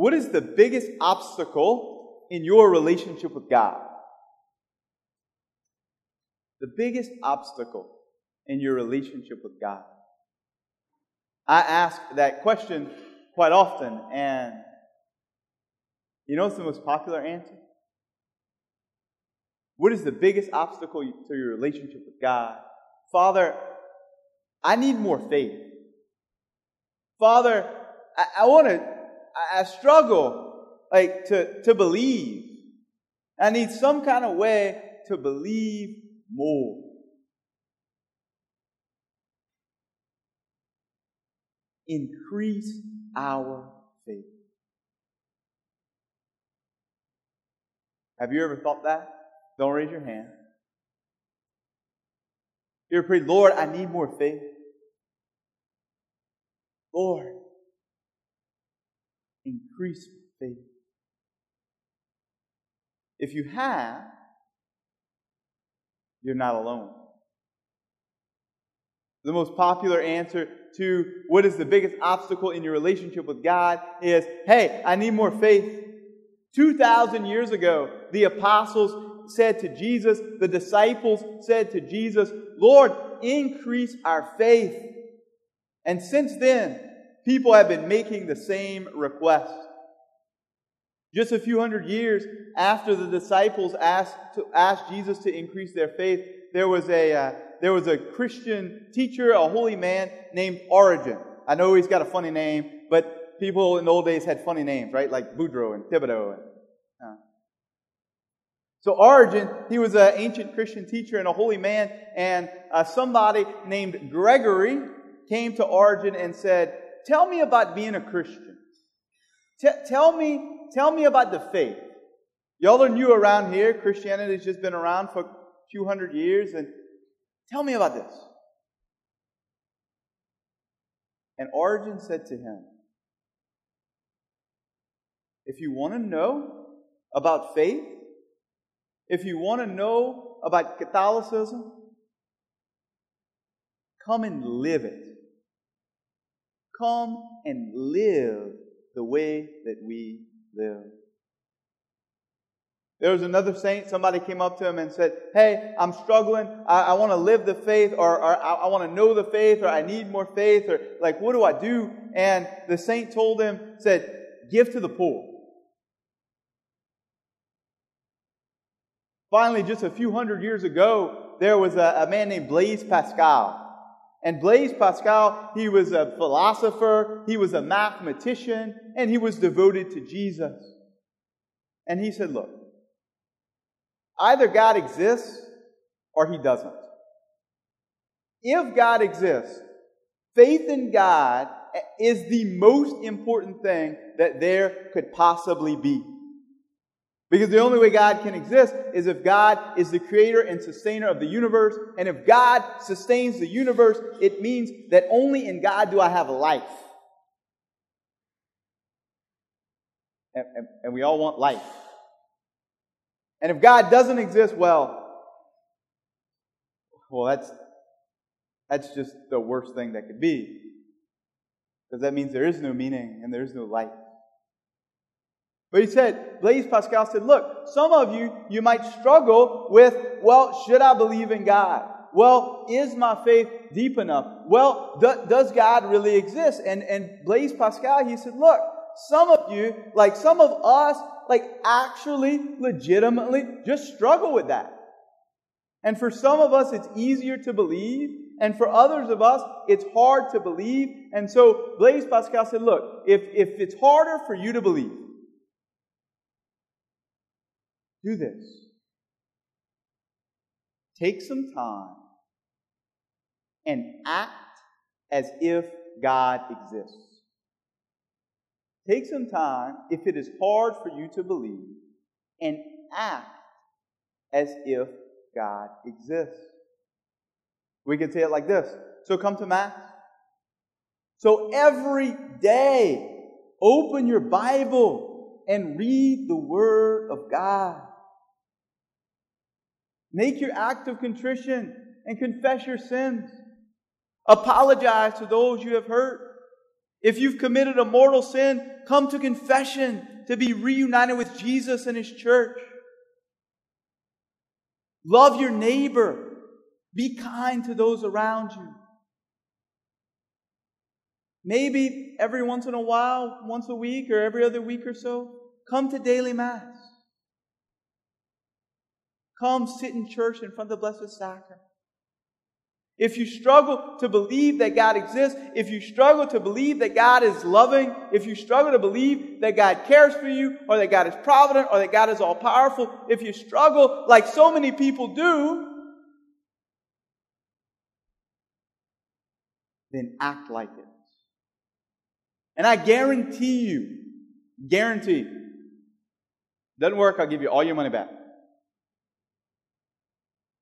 What is the biggest obstacle in your relationship with God? The biggest obstacle in your relationship with God. I ask that question quite often, and you know what's the most popular answer? What is the biggest obstacle to your relationship with God? Father, I need more faith. Father, I, I want to, I, I struggle like to, to believe. I need some kind of way to believe more. Increase our faith. Have you ever thought that? Don't raise your hand. You ever prayed, Lord, I need more faith? Lord, increase faith. If you have, you're not alone. The most popular answer to what is the biggest obstacle in your relationship with God is, hey, I need more faith. 2,000 years ago, the apostles said to Jesus, the disciples said to Jesus, Lord, increase our faith. And since then, people have been making the same request. Just a few hundred years after the disciples asked, to, asked Jesus to increase their faith, there was, a, uh, there was a Christian teacher, a holy man named Origen. I know he's got a funny name, but people in the old days had funny names, right? Like Boudreaux and Thibodeau and so Origen, he was an ancient Christian teacher and a holy man, and uh, somebody named Gregory came to Origen and said, "Tell me about being a Christian. T- tell me, tell me about the faith. Y'all are new around here. Christianity has just been around for a few hundred years, and tell me about this." And Origen said to him, "If you want to know about faith." If you want to know about Catholicism, come and live it. Come and live the way that we live. There was another saint, somebody came up to him and said, Hey, I'm struggling. I, I want to live the faith, or, or I, I want to know the faith, or I need more faith, or like, what do I do? And the saint told him, said, Give to the poor. Finally, just a few hundred years ago, there was a, a man named Blaise Pascal. And Blaise Pascal, he was a philosopher, he was a mathematician, and he was devoted to Jesus. And he said, Look, either God exists or he doesn't. If God exists, faith in God is the most important thing that there could possibly be. Because the only way God can exist is if God is the creator and sustainer of the universe. And if God sustains the universe, it means that only in God do I have life. And, and, and we all want life. And if God doesn't exist, well, well, that's, that's just the worst thing that could be. Because that means there is no meaning and there is no life. But he said, Blaise Pascal said, look, some of you, you might struggle with, well, should I believe in God? Well, is my faith deep enough? Well, do, does God really exist? And, and Blaise Pascal, he said, look, some of you, like some of us, like actually, legitimately, just struggle with that. And for some of us, it's easier to believe. And for others of us, it's hard to believe. And so Blaise Pascal said, look, if, if it's harder for you to believe, do this. Take some time and act as if God exists. Take some time, if it is hard for you to believe, and act as if God exists. We can say it like this. So come to Mass. So every day, open your Bible and read the Word of God. Make your act of contrition and confess your sins. Apologize to those you have hurt. If you've committed a mortal sin, come to confession to be reunited with Jesus and His church. Love your neighbor. Be kind to those around you. Maybe every once in a while, once a week or every other week or so, come to daily Mass. Come sit in church in front of the Blessed Sacrament. If you struggle to believe that God exists, if you struggle to believe that God is loving, if you struggle to believe that God cares for you, or that God is provident, or that God is all powerful, if you struggle like so many people do, then act like it. And I guarantee you, guarantee, doesn't work, I'll give you all your money back.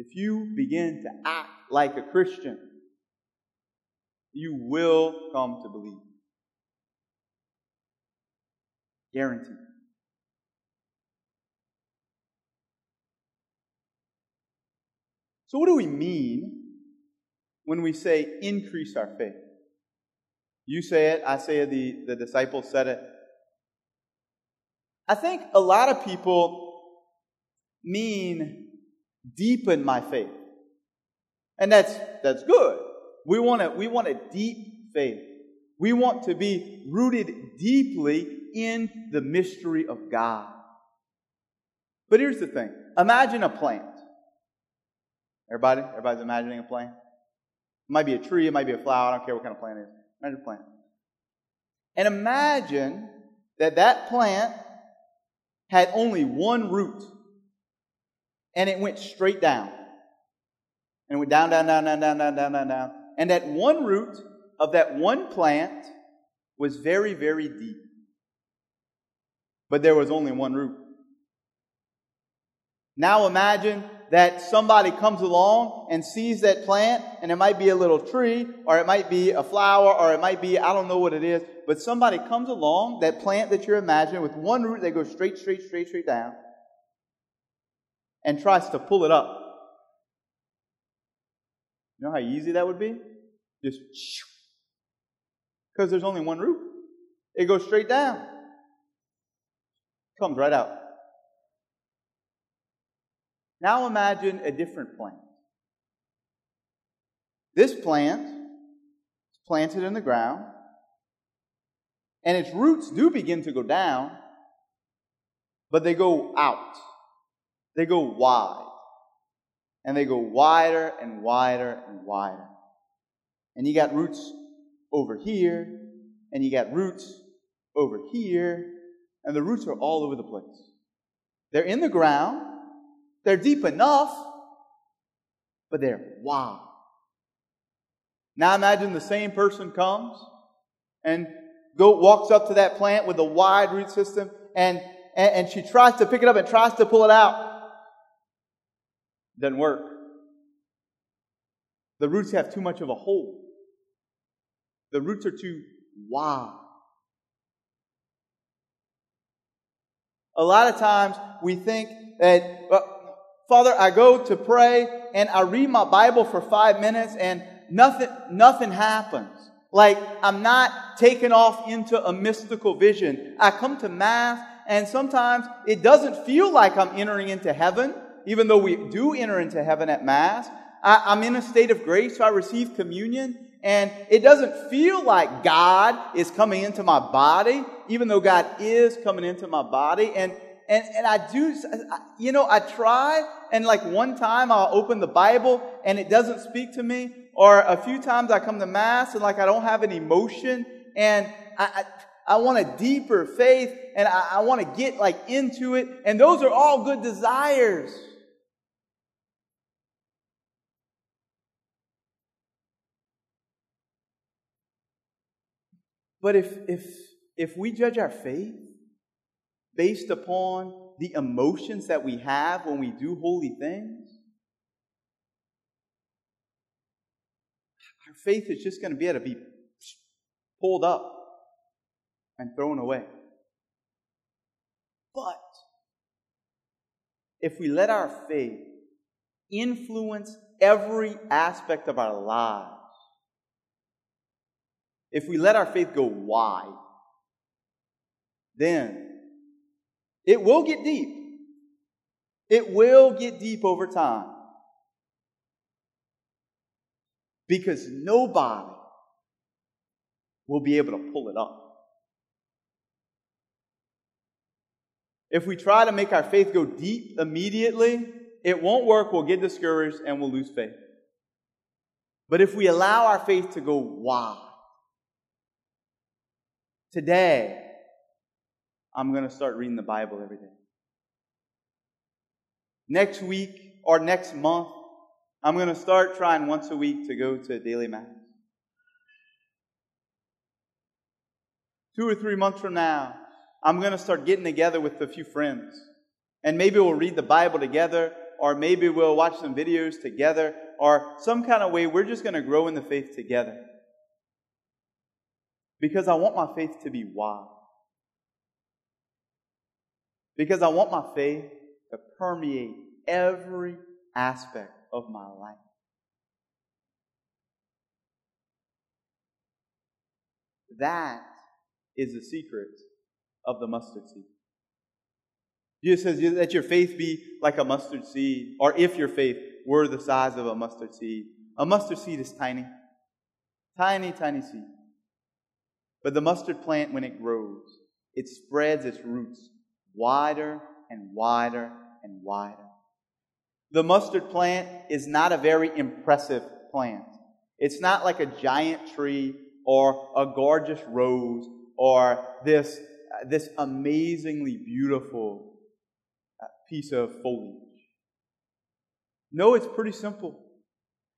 If you begin to act like a Christian, you will come to believe. Guaranteed. So, what do we mean when we say increase our faith? You say it, I say it, the, the disciples said it. I think a lot of people mean deepen my faith. And that's, that's good. We want, a, we want a deep faith. We want to be rooted deeply in the mystery of God. But here's the thing. Imagine a plant. Everybody? Everybody's imagining a plant? It might be a tree, it might be a flower, I don't care what kind of plant it is. Imagine a plant. And imagine that that plant had only one root and it went straight down. And it went down, down, down, down, down, down, down, down, down. And that one root of that one plant was very, very deep. But there was only one root. Now imagine that somebody comes along and sees that plant, and it might be a little tree, or it might be a flower, or it might be, I don't know what it is, but somebody comes along, that plant that you're imagining, with one root that goes straight, straight, straight, straight down, and tries to pull it up. You know how easy that would be? Just because there's only one root. It goes straight down. Comes right out. Now imagine a different plant. This plant is planted in the ground, and its roots do begin to go down, but they go out. They go wide. And they go wider and wider and wider. And you got roots over here, and you got roots over here, and the roots are all over the place. They're in the ground, they're deep enough, but they're wide. Now imagine the same person comes and go walks up to that plant with a wide root system and, and, and she tries to pick it up and tries to pull it out. Doesn't work. The roots have too much of a hole. The roots are too wide. A lot of times we think that, well, Father, I go to pray and I read my Bible for five minutes and nothing, nothing happens. Like I'm not taken off into a mystical vision. I come to Mass and sometimes it doesn't feel like I'm entering into heaven even though we do enter into heaven at Mass. I, am in a state of grace, so I receive communion, and it doesn't feel like God is coming into my body, even though God is coming into my body. And and, and I do, you know, I try, and like one time I'll open the Bible and it doesn't speak to me, or a few times I come to Mass and like I don't have an emotion, and I, I, I want a deeper faith, and I, I want to get like into it, and those are all good desires. But if, if, if we judge our faith based upon the emotions that we have when we do holy things, our faith is just going to be able to be pulled up and thrown away. But if we let our faith influence every aspect of our lives, if we let our faith go wide, then it will get deep. It will get deep over time. Because nobody will be able to pull it up. If we try to make our faith go deep immediately, it won't work. We'll get discouraged and we'll lose faith. But if we allow our faith to go wide, today, I'm going to start reading the Bible every day. Next week or next month, I'm going to start trying once a week to go to daily mass. Two or three months from now, I'm going to start getting together with a few friends. And maybe we'll read the Bible together, or maybe we'll watch some videos together, or some kind of way we're just going to grow in the faith together. Because I want my faith to be wide. Because I want my faith to permeate every aspect of my life. That is the secret of the mustard seed. Jesus says that your faith be like a mustard seed, or if your faith were the size of a mustard seed. A mustard seed is tiny. Tiny, tiny seed. But the mustard plant, when it grows, it spreads its roots wider and wider and wider. The mustard plant is not a very impressive plant. It's not like a giant tree or a gorgeous rose or this this amazingly beautiful uh, piece of foliage. No, it's pretty simple.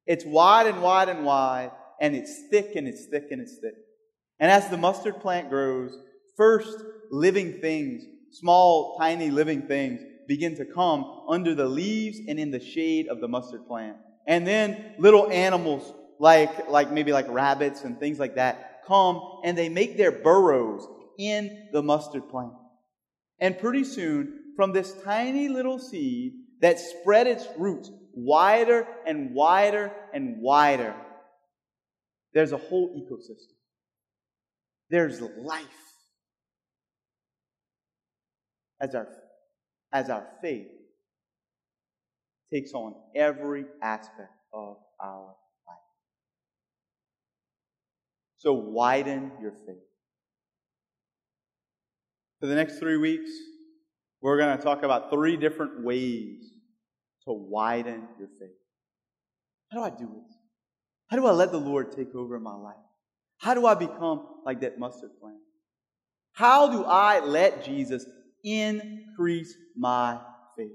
It's wide and wide and wide, and it's thick and it's thick and it's thick. And as the mustard plant grows, first living things, small, tiny living things, begin to come under the leaves and in the shade of the mustard plant. And then little animals like, like maybe like rabbits and things like that come and they make their burrows in the mustard plant. And pretty soon, from this tiny little seed that spread its roots wider and wider and wider, there's a whole ecosystem. There's life. As our, as our faith takes on every aspect of our life. So widen your faith. For the next three weeks, we're going to talk about three different ways to widen your faith. How do I do it? How do I let the Lord take over my life? How do I become like that mustard plant? How do I let Jesus increase my faith?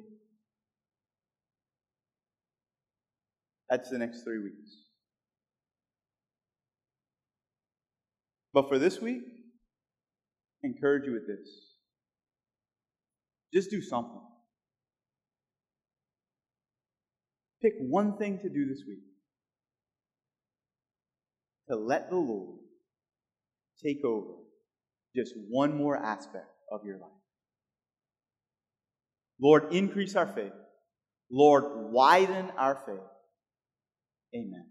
That's the next three weeks. But for this week, encourage you with this. Just do something. Pick one thing to do this week to let the Lord take over just one more aspect of your life. Lord, increase our faith. Lord, widen our faith. Amen.